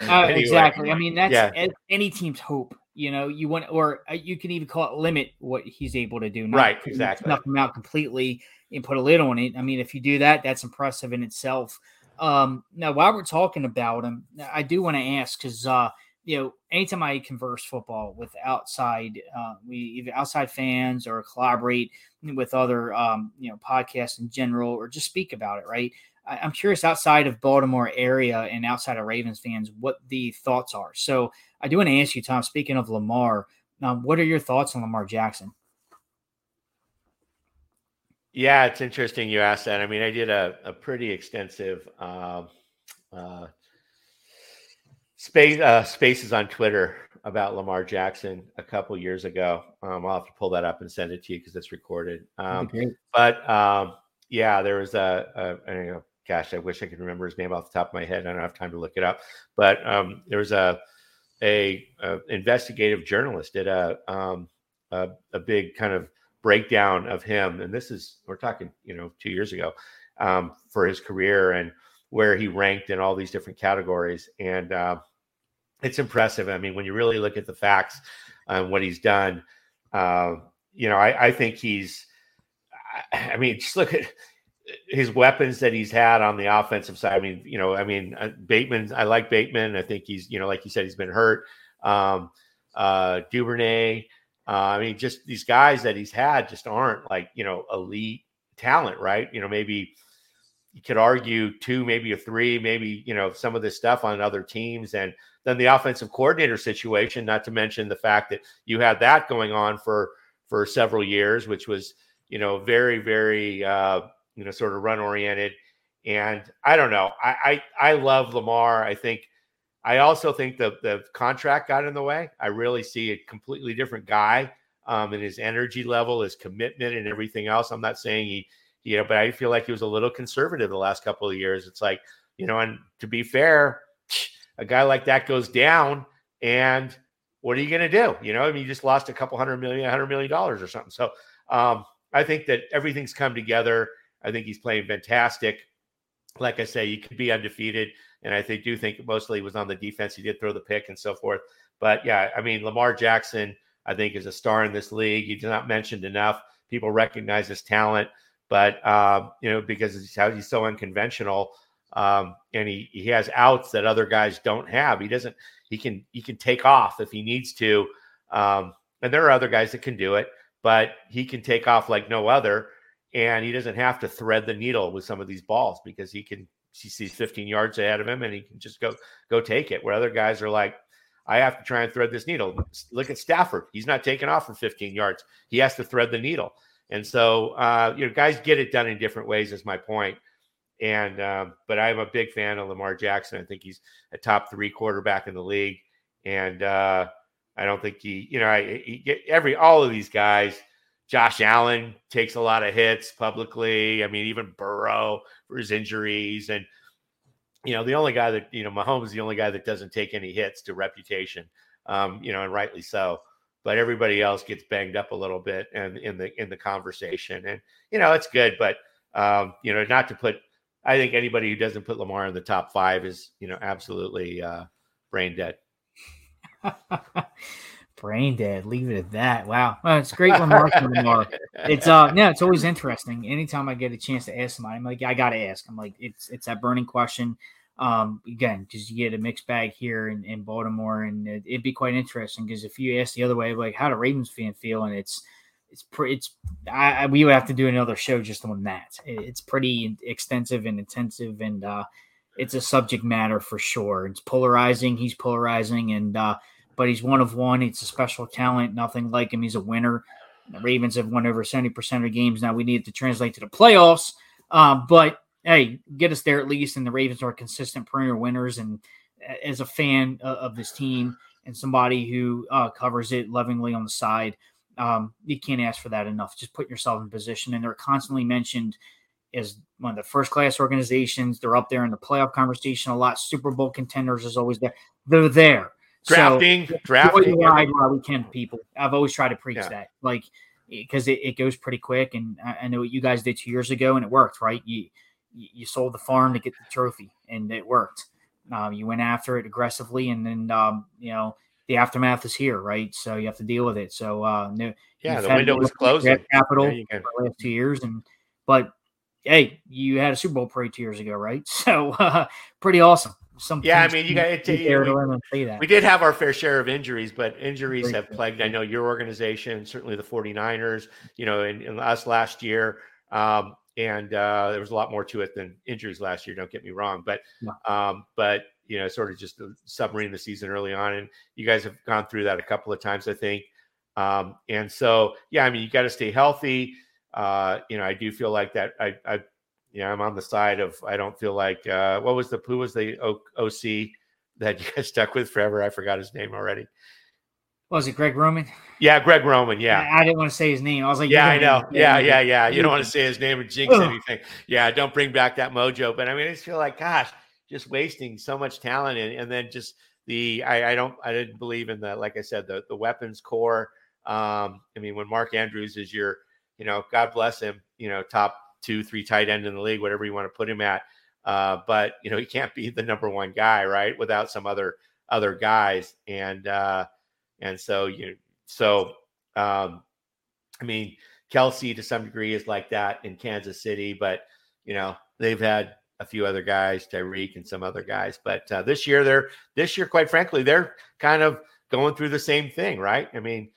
Anyway. exactly. I mean, that's Yeah. any team's hope. You know, you want, or uh, you can even call it limit what he's able to do. Not Right, exactly. Knock him out completely and put a lid on it. I mean, if you do that, that's impressive in itself. Um, now, while we're talking about him, I do want to ask because uh, you know, anytime I converse football with outside, uh, we either outside fans or collaborate with other, um, you know, podcasts in general, or just speak about it. Right. I, I'm curious outside of Baltimore area and outside of Ravens fans, what the thoughts are. So I do want to ask you, Tom. Speaking of Lamar, um, what are your thoughts on Lamar Jackson? Yeah, it's interesting you asked that. I mean, I did a, a pretty extensive uh, uh, space uh, spaces on Twitter about Lamar Jackson a couple years ago. Um, I'll have to pull that up and send it to you because it's recorded. Um, but um, yeah, there was a, a, a, gosh, I wish I could remember his name off the top of my head. I don't have time to look it up, but um, there was a, a, a investigative journalist did a, um, a a big kind of breakdown of him, and this is we're talking you know two years ago um, for his career and where he ranked in all these different categories, and uh, it's impressive. I mean, when you really look at the facts and what he's done, uh, you know, I, I think he's. I mean, just look at his weapons that he's had on the offensive side. I mean, you know, I mean, uh, Bateman, I like Bateman. I think he's, you know, like you said, he's been hurt. Um, uh, Duvernay, uh, I mean, just these guys that he's had just aren't like, you know, elite talent, right? You know, maybe you could argue two, maybe a three, maybe, you know, some of this stuff on other teams. And then the offensive coordinator situation, not to mention the fact that you had that going on for, for several years, which was, you know, very, very, uh, you know, sort of run oriented. And I don't know. I, I, I love Lamar. I think I also think the the contract got in the way. I really see a completely different guy um, and his energy level, his commitment, and everything else. I'm not saying he, you know, but I feel like he was a little conservative the last couple of years. It's like, you know, and to be fair, a guy like that goes down, and what are you going to do? You know, I mean, you just lost a couple hundred million, a hundred million dollars or something. So um, I think that everything's come together. I think he's playing fantastic. Like I say, you could be undefeated. And I think, do think mostly was on the defense. He did throw the pick and so forth. But yeah, I mean, Lamar Jackson, I think, is a star in this league. He's not mentioned enough. People recognize his talent, but uh, you know, because he's, so unconventional, um, and he he has outs that other guys don't have. He doesn't. He can he can take off if he needs to. Um, and there are other guys that can do it, but he can take off like no other, and he doesn't have to thread the needle with some of these balls because he can he sees 15 yards ahead of him and he can just go go take it. Where other guys are like, I have to try and thread this needle. Look at Stafford; he's not taking off for 15 yards. He has to thread the needle. And so, uh, you know, guys get it done in different ways. Is my point. And um, but I'm a big fan of Lamar Jackson. I think he's a top three quarterback in the league, and uh, I don't think he, you know, I, he, every all of these guys Josh Allen takes a lot of hits publicly. I mean, even Burrow for his injuries. And, you know, the only guy that, you know, Mahomes is the only guy that doesn't take any hits to reputation, um, you know, and rightly so. But everybody else gets banged up a little bit and in the in the conversation. And, you know, it's good, but um, you know, not to put I think anybody who doesn't put Lamar in the top five is, you know, absolutely uh brain dead. brain dead. Leave it at that. Wow. Well, it's great Lamar. It's uh yeah, it's always interesting. Anytime I get a chance to ask somebody, I'm like, I gotta ask. I'm like, it's it's that burning question. Um, again, because you get a mixed bag here in, in Baltimore, and it, would be quite interesting. Because if you ask the other way, like, how do Ravens fan feel? And it's it's pretty. It's I, we would have to do another show just on that. It's pretty extensive and intensive, and uh, it's a subject matter for sure. It's polarizing. He's polarizing, and uh, but he's one of one. He's a special talent, nothing like him. He's a winner. The Ravens have won over 70% of games. Now we need to translate to the playoffs. Uh, but hey, get us there at least. And the Ravens are consistent perennial winners. And as a fan of this team and somebody who uh, covers it lovingly on the side, um, you can't ask for that enough. Just put yourself in position. And they're constantly mentioned as one of the first class organizations. They're up there in the playoff conversation a lot. Super Bowl contenders is always there. They're there. Drafting, so, drafting. Ride while we can, people. I've always tried to preach yeah. that, like, because it, it, goes pretty quick. And I, I, know what you guys did two years ago, and it worked, right? You you sold the farm to get the trophy, and it worked. Um, you went after it aggressively, and then um, you know the aftermath is here, right? So you have to deal with it. So uh, no, yeah, the window was closed. Capital for the last two years, and but hey, you had a Super Bowl parade two years ago, right? So uh, pretty awesome. some. Yeah, I mean, you got it. be there to let them play that. We did have our fair share of injuries, but injuries Very have plagued, I know, your organization, certainly the 49ers, you know, and, and us last year. Um, and uh, there was a lot more to it than injuries last year. Don't get me wrong, but um, but you know, sort of just submarine the season early on, and you guys have gone through that a couple of times, I think. Um, and so, yeah, I mean, you got to stay healthy. Uh, you know, I do feel like that. I, I, you know, I'm on the side of. I don't feel like uh, what was the who was the O- OC that you guys stuck with forever? I forgot his name already. Was it Greg Roman? Yeah, Greg Roman. Yeah. I, I didn't want to say his name. I was like, Yeah, I know. Yeah, yeah, yeah. You don't want to say his name and jinx Ugh. anything. Yeah, don't bring back that mojo. But I mean, I just feel like, gosh, just wasting so much talent, and, and then just the I, I don't I didn't believe in the like I said the the weapons core. Um, I mean, when Mark Andrews is your, you know, God bless him, you know, top two, three tight end in the league, whatever you want to put him at. Uh, but you know, he can't be the number one guy, right? Without some other other guys, and uh, and so you so um, I mean, Kelce to some degree is like that in Kansas City, but you know they've had a few other guys, Tyreek and some other guys. But uh, this year, they're this year, quite frankly, they're kind of going through the same thing, right? I mean,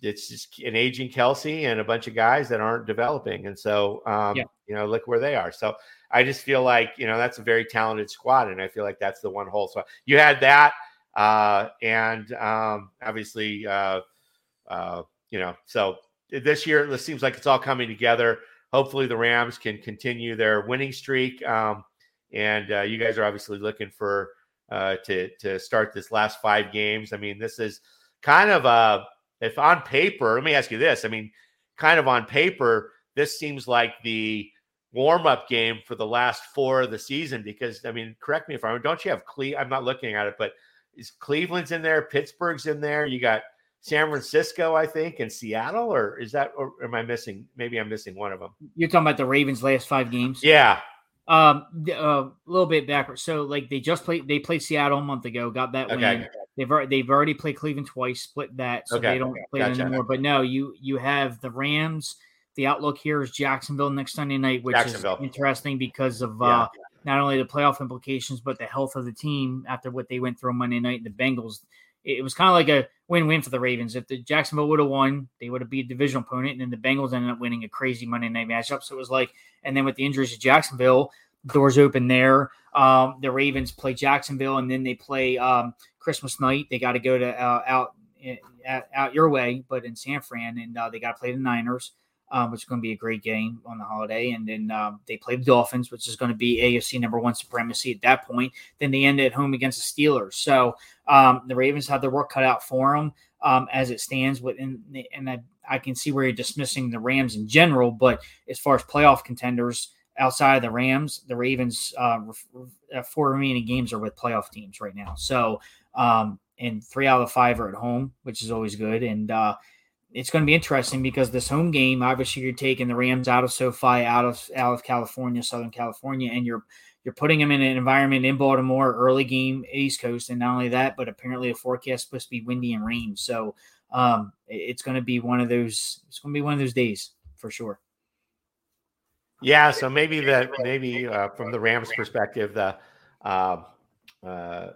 it's just an aging Kelce and a bunch of guys that aren't developing, and so um, Yeah. you know, look where they are. So I just feel like you know that's a very talented squad, and I feel like that's the one hole. So you had that, uh, and um, obviously, uh, uh, you know, so this year it seems like it's all coming together. Hopefully, the Rams can continue their winning streak, um, and uh, you guys are obviously looking for uh, to to start this last five games. I mean, this is kind of a if on paper. Let me ask you this. I mean, kind of on paper, this seems like the warm up game for the last four of the season because I mean, correct me if I'm. Don't you have Cle? I'm not looking at it, but is Cleveland's in there? Pittsburgh's in there. You got San Francisco, I think, and Seattle, or is that, or am I missing? Maybe I'm missing one of them. You're talking about the Ravens' last five games. Yeah. Um, uh, a little bit backwards. So, like, they just played. They played Seattle a month ago. Got that Okay. win. They've already they've already played Cleveland twice. Split that, so Okay. they don't play Gotcha. anymore. But no, you you have the Rams. The outlook here is Jacksonville next Sunday night, which is interesting because of Yeah. uh, not only the playoff implications but the health of the team after what they went through on Monday night. In the Bengals. It was kind of like a win-win for the Ravens. If the Jacksonville would have won, they would have beat a divisional opponent, and then the Bengals ended up winning a crazy Monday night matchup. So it was like, and then with the injuries to Jacksonville, doors open there. Um, the Ravens play Jacksonville, and then they play um, Christmas night. They got to go to uh, out out out your way, but in San Fran, and uh, they got to play the Niners, um, which is going to be a great game on the holiday. And then um, they play the Dolphins, which is going to be AFC number one supremacy at that point. Then they end at home against the Steelers. So um, the Ravens have their work cut out for them um, as it stands. Within and I, I can see where you're dismissing the Rams in general, but as far as playoff contenders outside of the Rams, the Ravens uh, uh, four remaining games are with playoff teams right now. So, um, and three out of the five are at home, which is always good. And uh, it's going to be interesting because this home game, obviously, you're taking the Rams out of SoFi, out of out of California, Southern California, and you're you're putting them in an environment in Baltimore, early game, East Coast, and not only that, but apparently a forecast supposed to be windy and rain. So um, it's going to be one of those. It's going to be one of those days for sure. Yeah, so maybe that maybe uh, from the Rams' perspective, the, uh, uh,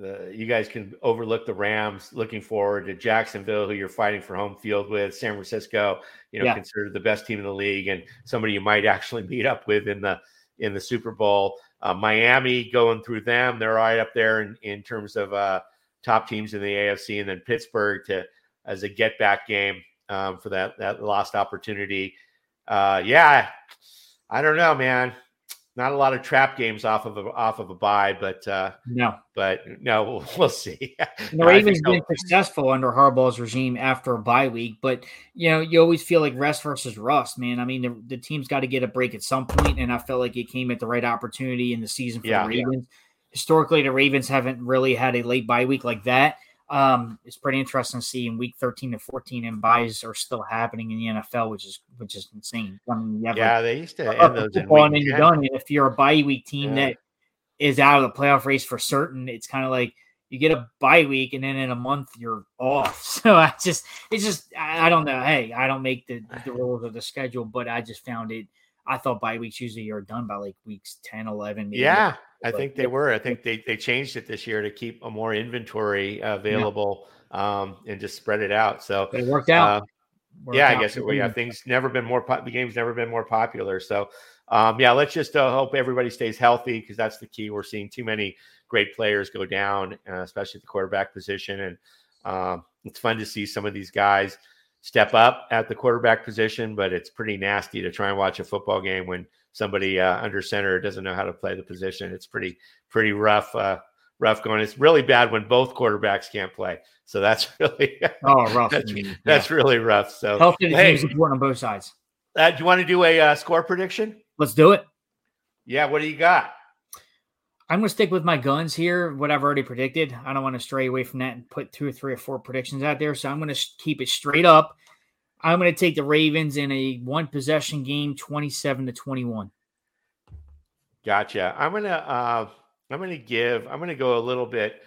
the you guys can overlook the Rams. Looking forward to Jacksonville, who you're fighting for home field with, San Francisco, you know, Yeah. considered the best team in the league, and somebody you might actually meet up with in the in the Super Bowl. Uh, Miami going through them, they're right up there in, in terms of uh, top teams in the AFC, and then Pittsburgh to as a get back game um, for that that lost opportunity. Uh, yeah, I don't know, man. Not a lot of trap games off of a, off of a bye, but uh, No, but no, we'll, we'll see. The Ravens been successful under Harbaugh's regime after a bye week, but you know you always feel like rest versus rust, man. I mean the, the team's got to get a break at some point, and I felt like it came at the right opportunity in the season for Yeah. the Ravens. Historically, the Ravens haven't really had a late bye week like that. Um, it's pretty interesting to see in week thirteen to fourteen, and byes are still happening in the NFL, which is which is insane. I mean, you have like, yeah, they used to end those in and then you're done. And if you're a bye week team Yeah. that is out of the playoff race for certain, it's kind of like you get a bye week, and then in a month you're off. So I just, it's just, I I don't know. Hey, I don't make the the rules of the schedule, but I just found it. I thought bye weeks usually are done by like weeks 10, 11. Maybe Yeah, I think they were. I think they, they changed it this year to keep a more inventory available yeah. um, and just spread it out. So it worked out. Uh, worked yeah, out I guess it, yeah, things never been more. Po- the game's never been more popular. So um, yeah, let's just uh, hope everybody stays healthy because that's the key. We're seeing too many great players go down, uh, especially at the quarterback position, and um, it's fun to see some of these guys step up at the quarterback position. But it's pretty nasty to try and watch a football game when somebody uh, under center doesn't know how to play the position. It's pretty pretty rough. Uh, rough going. It's really bad when both quarterbacks can't play. So that's really oh rough. that's, that's really rough. So health hey, is important on both sides. Uh, do you want to do a uh, score prediction? Let's do it. Yeah, what do you got? I'm going to stick with my guns here. What I've already predicted. I don't want to stray away from that and put two or three or four predictions out there. So I'm going to keep it straight up. I'm going to take the Ravens in a one possession game, 27 to 21. Gotcha. I'm going to uh, I'm going to give. I'm going to go a little bit.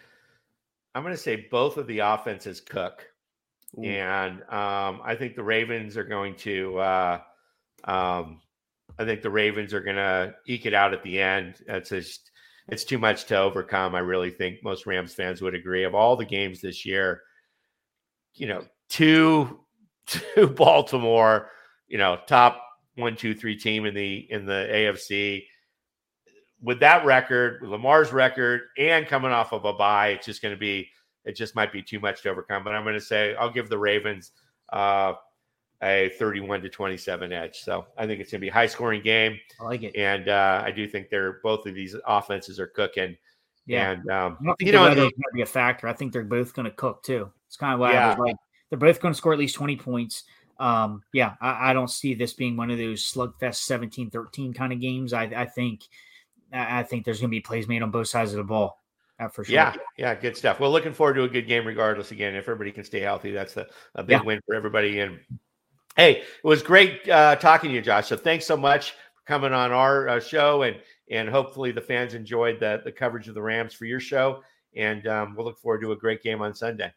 I'm going to say both of the offenses cook, Ooh. and um, I think the Ravens are going to. Uh, um, I think the Ravens are going to eke it out at the end. It's just it's too much to overcome. I really think most Rams fans would agree. Of all the games this year, you know, two to Baltimore, you know, top one, two, three team in the in the AFC. With that record, with Lamar's record, and coming off of a bye, it's just going to be. It just might be too much to overcome. But I'm going to say I'll give the Ravens uh, a 31 to 27 edge. So I think it's going to be a high scoring game. I like it. And uh, I do think they're both of these offenses are cooking. Yeah. And um, I don't think you know, going to be a factor. I think they're both going to cook too. It's kind of why yeah. I was like, they're both going to score at least 20 points. Um, yeah, I, I, don't see this being one of those slugfest 17 13 kind of games. I, I think, I think there's going to be plays made on both sides of the ball. For sure. Yeah, yeah, good stuff. Well, looking forward to a good game regardless. Again, if everybody can stay healthy, that's a, a big yeah. win for everybody. And Hey, it was great uh, talking to you, Josh. So thanks so much for coming on our uh, show, and and hopefully the fans enjoyed the the coverage of the Rams for your show. And um, we'll look forward to a great game on Sunday.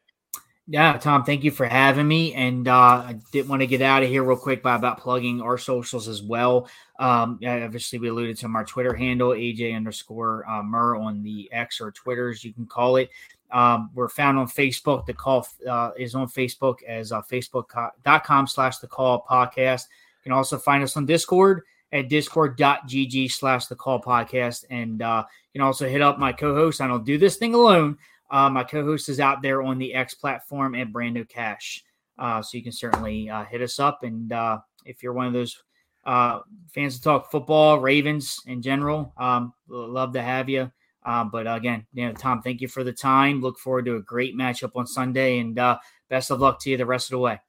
Yeah, Tom, thank you for having me. And uh, I did want to get out of here real quick by about plugging our socials as well. Um, obviously, we alluded to our Twitter handle, AJ underscore uh, Murr on the X or Twitters, you can call it. Um, we're found on Facebook. The call uh, is on Facebook as uh, facebook.com slash the call podcast. You can also find us on Discord at discord.gg slash the call podcast. And uh, you can also hit up my co host. I don't do this thing alone. Uh, my co host is out there on the X platform at Brando Cash. Uh, so you can certainly uh, hit us up. And uh, if you're one of those uh, fans to talk football, Ravens in general, um, love to have you. Uh, but again, you know, Tom, thank you for the time. Look forward to a great matchup on Sunday, and uh, best of luck to you the rest of the way.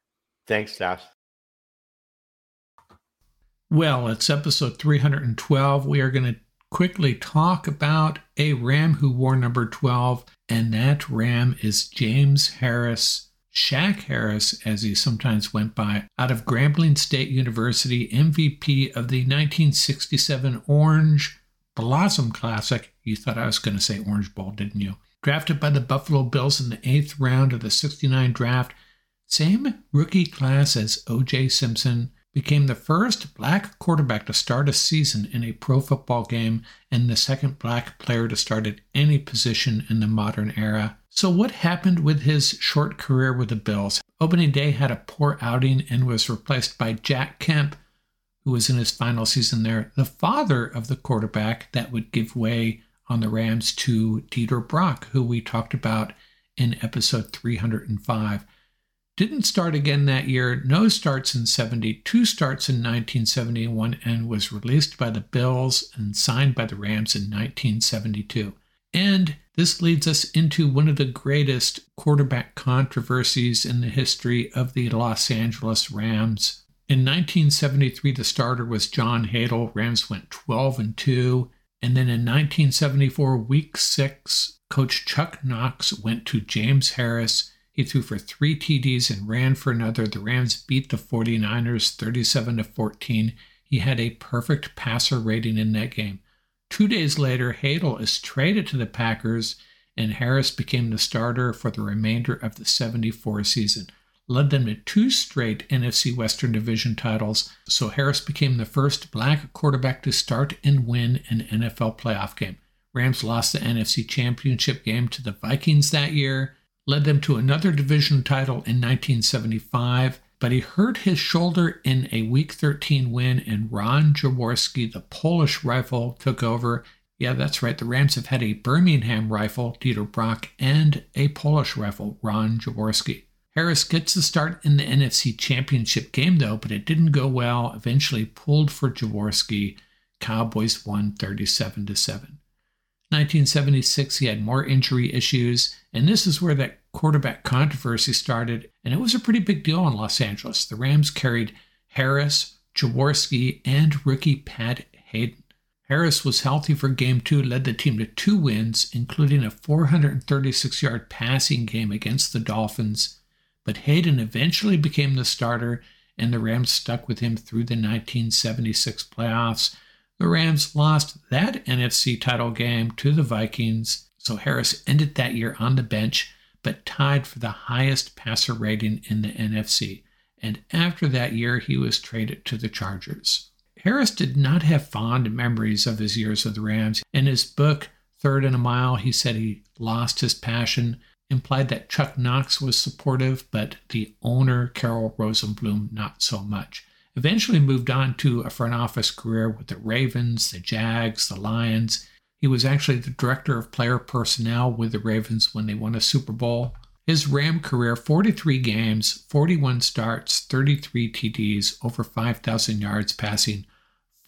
Thanks, Josh. Well, it's episode 312. We are going to quickly talk about a Ram who wore number 12, and that Ram is James Harris, Shack Harris, as he sometimes went by, out of Grambling State University, MVP of the 1967 Orange Blossom Classic. You thought I was going to say Orange Bowl, didn't you? Drafted by the Buffalo Bills in the eighth round of the 69 draft, same rookie class as O.J. Simpson, became the first black quarterback to start a season in a pro football game and the second black player to start at any position in the modern era. So, what happened with his short career with the Bills? Opening day had a poor outing and was replaced by Jack Kemp, who was in his final season there, the father of the quarterback that would give way on the Rams to Dieter Brock, who we talked about in episode 305. Didn't start again that year, no starts in 72, starts in 1971, and was released by the Bills and signed by the Rams in 1972. And this leads us into one of the greatest quarterback controversies in the history of the Los Angeles Rams. In 1973, the starter was John Hadl. Rams went 12 and 2. And then in 1974, week six, coach Chuck Knox went to James Harris. He threw for three TDs and ran for another. The Rams beat the 49ers 37 to 14. He had a perfect passer rating in that game. Two days later, Hadl is traded to the Packers, and Harris became the starter for the remainder of the 74 season led them to two straight NFC Western Division titles, so Harris became the first black quarterback to start and win an NFL playoff game. Rams lost the NFC Championship game to the Vikings that year, led them to another division title in 1975, but he hurt his shoulder in a Week 13 win, and Ron Jaworski, the Polish rifle, took over. Yeah, that's right. The Rams have had a Birmingham rifle, Dieter Brock, and a Polish rifle, Ron Jaworski. Harris gets the start in the NFC Championship game, though, but it didn't go well. Eventually pulled for Jaworski. Cowboys won 37 to 7. 1976, he had more injury issues, and this is where that quarterback controversy started, and it was a pretty big deal in Los Angeles. The Rams carried Harris, Jaworski, and rookie Pat Haden. Harris was healthy for game two, led the team to two wins, including a 436 yard passing game against the Dolphins. But Haden eventually became the starter, and the Rams stuck with him through the 1976 playoffs. The Rams lost that NFC title game to the Vikings, so Harris ended that year on the bench, but tied for the highest passer rating in the NFC. And after that year, he was traded to the Chargers. Harris did not have fond memories of his years with the Rams. In his book, Third and a Mile, he said he lost his passion, implied that Chuck Knox was supportive, but the owner, Carroll Rosenbloom, not so much. Eventually moved on to a front office career with the Ravens, the Jags, the Lions. He was actually the director of player personnel with the Ravens when they won a Super Bowl. His Ram career 43 games, 41 starts, 33 TDs, over 5,000 yards passing,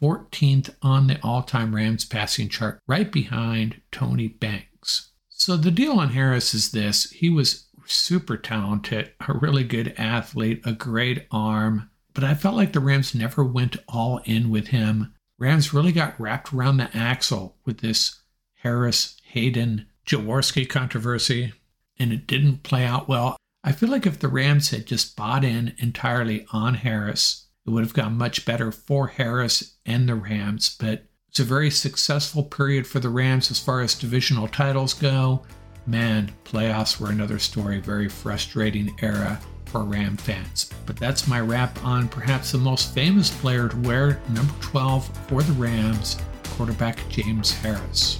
14th on the all time Rams passing chart, right behind Tony Banks. So the deal on Harris is this he was super talented, a really good athlete, a great arm, but I felt like the Rams never went all in with him. Rams really got wrapped around the axle with this Harris Haden Jaworski controversy, and it didn't play out well. I feel like if the Rams had just bought in entirely on Harris, it would have gone much better for Harris and the Rams, but it's a very successful period for the Rams as far as divisional titles go. Man, playoffs were another story, very frustrating era for Ram fans. But that's my wrap on perhaps the most famous player to wear number 12 for the Rams, quarterback James Harris.